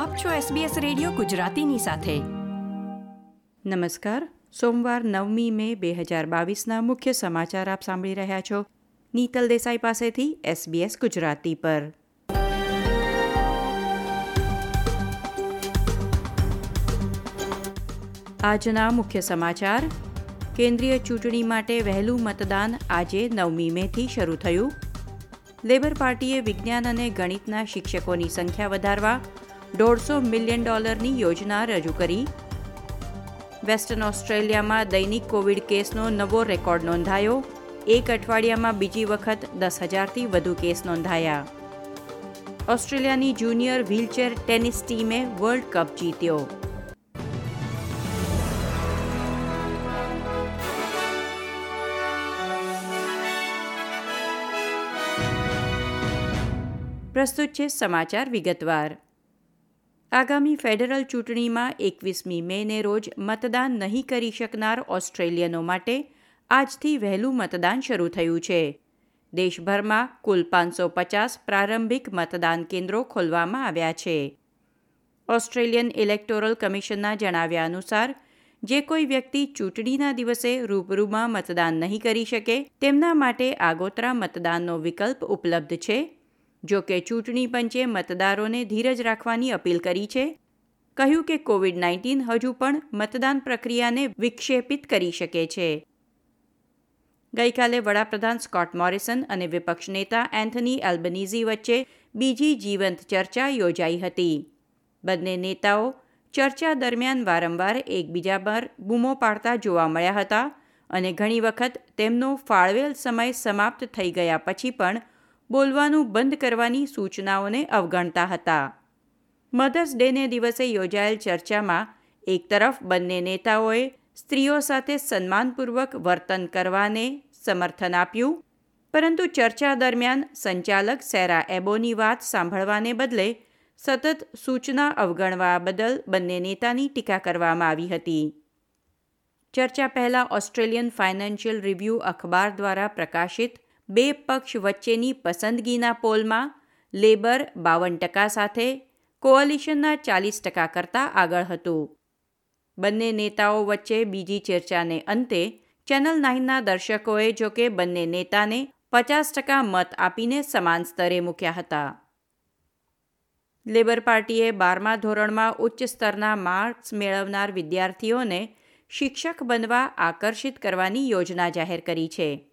આપ છો SBS radio ગુજરાતીની સાથે. નમસ્કાર. સોમવાર નવમી મે બે હજાર બાવીસના મુખ્ય સમાચાર આપ સાંભળી રહ્યા છો. નીતલ દેસાઈ પાસેથી SBS ગુજરાતી પર. આજના મુખ્ય સમાચાર. કેન્દ્રીય ચૂંટણી માટે વહેલું મતદાન આજે નવમી મેથી શરૂ થયું. લેબર પાર્ટીએ વિજ્ઞાન અને ગણિતના શિક્ષકોની સંખ્યા વધારવા દોઢસો મિલિયન ડોલરની યોજના રજૂ કરી. વેસ્ટર્ન ઓસ્ટ્રેલિયામાં દૈનિક કોવિડ કેસનો નવો રેકોર્ડ નોંધાયો. એક અઠવાડિયામાં બીજી વખત દસ હજારથી વધુ કેસ નોંધાયા. ઓસ્ટ્રેલિયાની જુનિયર વ્હીલચેર ટેનિસ ટીમે વર્લ્ડ કપ જીત્યો. પ્રસ્તુત છે સમાચાર વિગતવાર. આગામી ફેડરલ ચૂંટણીમાં એકવીસમી મેને રોજ મતદાન નહીં કરી શકનાર ઓસ્ટ્રેલિયનો માટે આજથી વહેલું મતદાન શરૂ થયું છે. દેશભરમાં કુલ પાંચસો પચાસ પ્રારંભિક મતદાન કેન્દ્રો ખોલવામાં આવ્યા છે. ઓસ્ટ્રેલિયન ઇલેક્ટોરલ કમિશનના જણાવ્યા અનુસાર, જે કોઈ વ્યક્તિ ચૂંટણીના દિવસે રૂબરૂમાં મતદાન નહીં કરી શકે, તેમના માટે આગોતરા મતદાનનો વિકલ્પ ઉપલબ્ધ છે જો કે ચૂંટણી પંચે મતદારોને ધીરજ રાખવાની અપીલ કરી છે. કહ્યું કે કોવિડ નાઇન્ટીન હજુ પણ મતદાન પ્રક્રિયાને વિક્ષેપિત કરી શકે છે. ગઈકાલે વડાપ્રધાન સ્કોટ મોરિસન અને વિપક્ષ નેતા એન્થની એલ્બનીઝી વચ્ચે બીજી જીવંત ચર્ચા યોજાઈ હતી. બંને નેતાઓ ચર્ચા દરમિયાન વારંવાર એકબીજા પર બૂમો પાડતા જોવા મળ્યા હતા અને ઘણી વખત તેમનો ફાળવેલ સમય સમાપ્ત થઈ ગયા પછી પણ બોલવાનું બંધ કરવાની સૂચનાઓને અવગણતા હતા. મધર્સ ડેને દિવસે યોજાયેલ ચર્ચામાં એક તરફ બંને નેતાઓએ સ્ત્રીઓ સાથે સન્માનપૂર્વક વર્તન કરવાને સમર્થન આપ્યું, પરંતુ ચર્ચા દરમિયાન સંચાલક સેરા એબોની વાત સાંભળવાને બદલે સતત સૂચના અવગણવા બદલ બંને નેતાની ટીકા કરવામાં આવી હતી. ચર્ચા પહેલા ઓસ્ટ્રેલિયન ફાઇનાન્શિયલ રિવ્યૂ અખબાર દ્વારા પ્રકાશિત બે પક્ષ વચ્ચેની પસંદગીના પોલમાં લેબર બાવન ટકા સાથે કોઅલિશનના ચાલીસ ટકા કરતાં આગળ હતું. બંને નેતાઓ વચ્ચે બીજી ચર્ચાને અંતે ચેનલ નાઇનના દર્શકોએ જોકે બંને નેતાને પચાસ ટકા મત આપીને સમાન સ્તરે મૂક્યા હતા. લેબર પાર્ટીએ બારમા ધોરણમાં ઉચ્ચ સ્તરના માર્ક્સ મેળવનાર વિદ્યાર્થીઓને શિક્ષક બનવા આકર્ષિત કરવાની યોજના જાહેર કરી છે.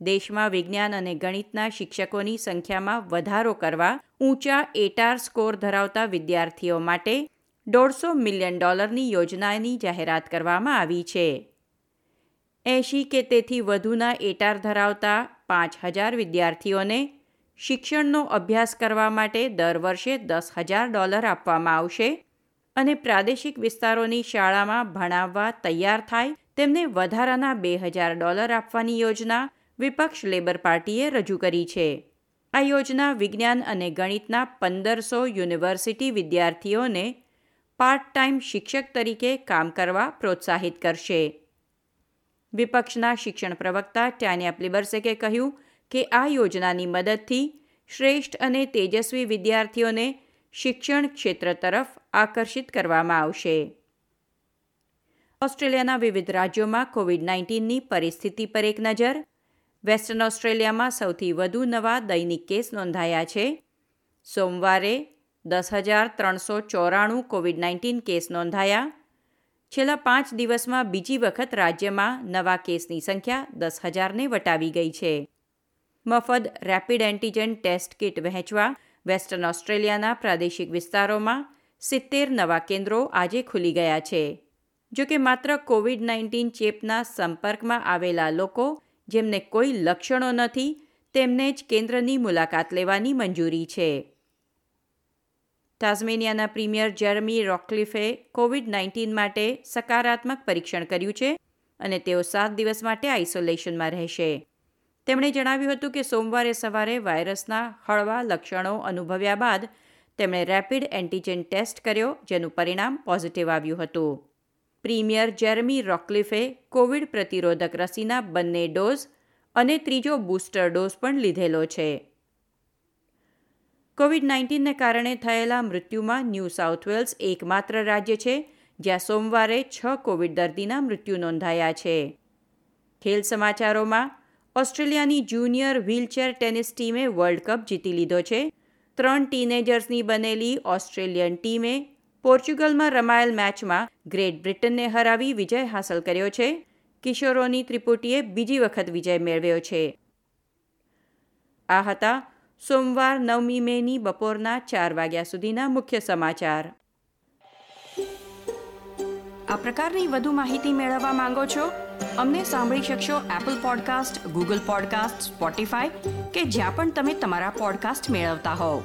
દેશમાં વિજ્ઞાન અને ગણિતના શિક્ષકોની સંખ્યામાં વધારો કરવા ઊંચા એટાર સ્કોર ધરાવતા વિદ્યાર્થીઓ માટે દોઢસો મિલિયન ડોલરની યોજનાની જાહેરાત કરવામાં આવી છે. એંશી કે તેથી વધુના એટાર ધરાવતા પાંચ હજાર વિદ્યાર્થીઓને શિક્ષણનો અભ્યાસ કરવા માટે દર વર્ષે દસ હજાર ડોલર આપવામાં આવશે અને પ્રાદેશિક વિસ્તારોની શાળામાં ભણાવવા તૈયાર થાય તેમને વધારાના બે હજાર ડોલર આપવાની યોજના વિપક્ષ લેબર પાર્ટીએ રજૂ કરી છે. આ યોજના વિજ્ઞાન અને ગણિતના પંદરસો યુનિવર્સિટી વિદ્યાર્થીઓને પાર્ટ ટાઈમ શિક્ષક તરીકે કામ કરવા પ્રોત્સાહિત કરશે. વિપક્ષના શિક્ષણ પ્રવક્તા ટાન્યા પ્લિબર્સેકે કહ્યું કે આ યોજનાની મદદથી શ્રેષ્ઠ અને તેજસ્વી વિદ્યાર્થીઓને શિક્ષણ ક્ષેત્ર તરફ આકર્ષિત કરવામાં આવશે. ઓસ્ટ્રેલિયાના વિવિધ રાજ્યોમાં કોવિડ નાઇન્ટીનની પરિસ્થિતિ પર એક નજર વેસ્ટર્ન ઓસ્ટ્રેલિયામાં સૌથી વધુ નવા દૈનિક કેસ નોંધાયા છે. સોમવારે દસ હજાર ત્રણસો ચોરાણું કોવિડ નાઇન્ટીન કેસ નોંધાયા. છેલ્લા પાંચ દિવસમાં બીજી વખત રાજ્યમાં નવા કેસની સંખ્યા દસ હજારને વટાવી ગઈ છે. મફત રેપિડ એન્ટીજન ટેસ્ટ કિટ વહેંચવા વેસ્ટર્ન ઓસ્ટ્રેલિયાના પ્રાદેશિક વિસ્તારોમાં સિત્તેર નવા કેન્દ્રો આજે ખુલી ગયા છે. જો કે માત્ર કોવિડ નાઇન્ટીન ચેપના સંપર્કમાં આવેલા લોકો જેમને કોઈ લક્ષણો નથી, તેમને જ કેન્દ્રની મુલાકાત લેવાની મંજૂરી છે. તાઝમેનિયાના પ્રીમિયર જેરમી રોકલિફે કોવિડ નાઇન્ટીન માટે સકારાત્મક પરીક્ષણ કર્યું છે અને તેઓ સાત દિવસ માટે આઇસોલેશનમાં રહેશે. તેમણે જણાવ્યું હતું કે સોમવારે સવારે વાયરસના હળવા લક્ષણો અનુભવ્યા બાદ તેમણે રેપિડ એન્ટીજેન ટેસ્ટ કર્યો, જેનું પરિણામ પોઝિટિવ આવ્યું હતું. પ્રીમિયર જેરમી રોકલિફે કોવિડ પ્રતિરોધક રસીના બંને ડોઝ અને ત્રીજો બૂસ્ટર ડોઝ પણ લીધેલો છે. કોવિડ નાઇન્ટીનને કારણે થયેલા મૃત્યુમાં ન્યૂ સાઉથ વેલ્સ એકમાત્ર રાજ્ય છે, જ્યાં સોમવારે છ કોવિડ દર્દીના મૃત્યુ નોંધાયા છે. ખેલ સમાચારોમાં ઓસ્ટ્રેલિયાની જુનિયર વ્હીલચેર ટેનિસ ટીમે વર્લ્ડ કપ જીતી લીધો છે. ત્રણ ટીનેજર્સની બનેલી ઓસ્ટ્રેલિયન ટીમે પોર્ચુગલમાં રમાયેલ મેચમાં ગ્રેટ બ્રિટનને હરાવી વિજય હાંસલ કર્યો છે. કિશોરોની ત્રિપુટીએ બીજી વખત વિજય મેળવ્યો છે. આ હતા સોમવાર નવમી મેની બપોરના ચાર વાગ્યા સુધીના મુખ્ય સમાચાર. આ પ્રકારની વધુ માહિતી મેળવવા માંગો છો? અમને સાંભળી શકશો Apple podcast Google podcast Spotify કે જ્યાં પણ તમે તમારા પોડકાસ્ટ મેળવતા હોવ.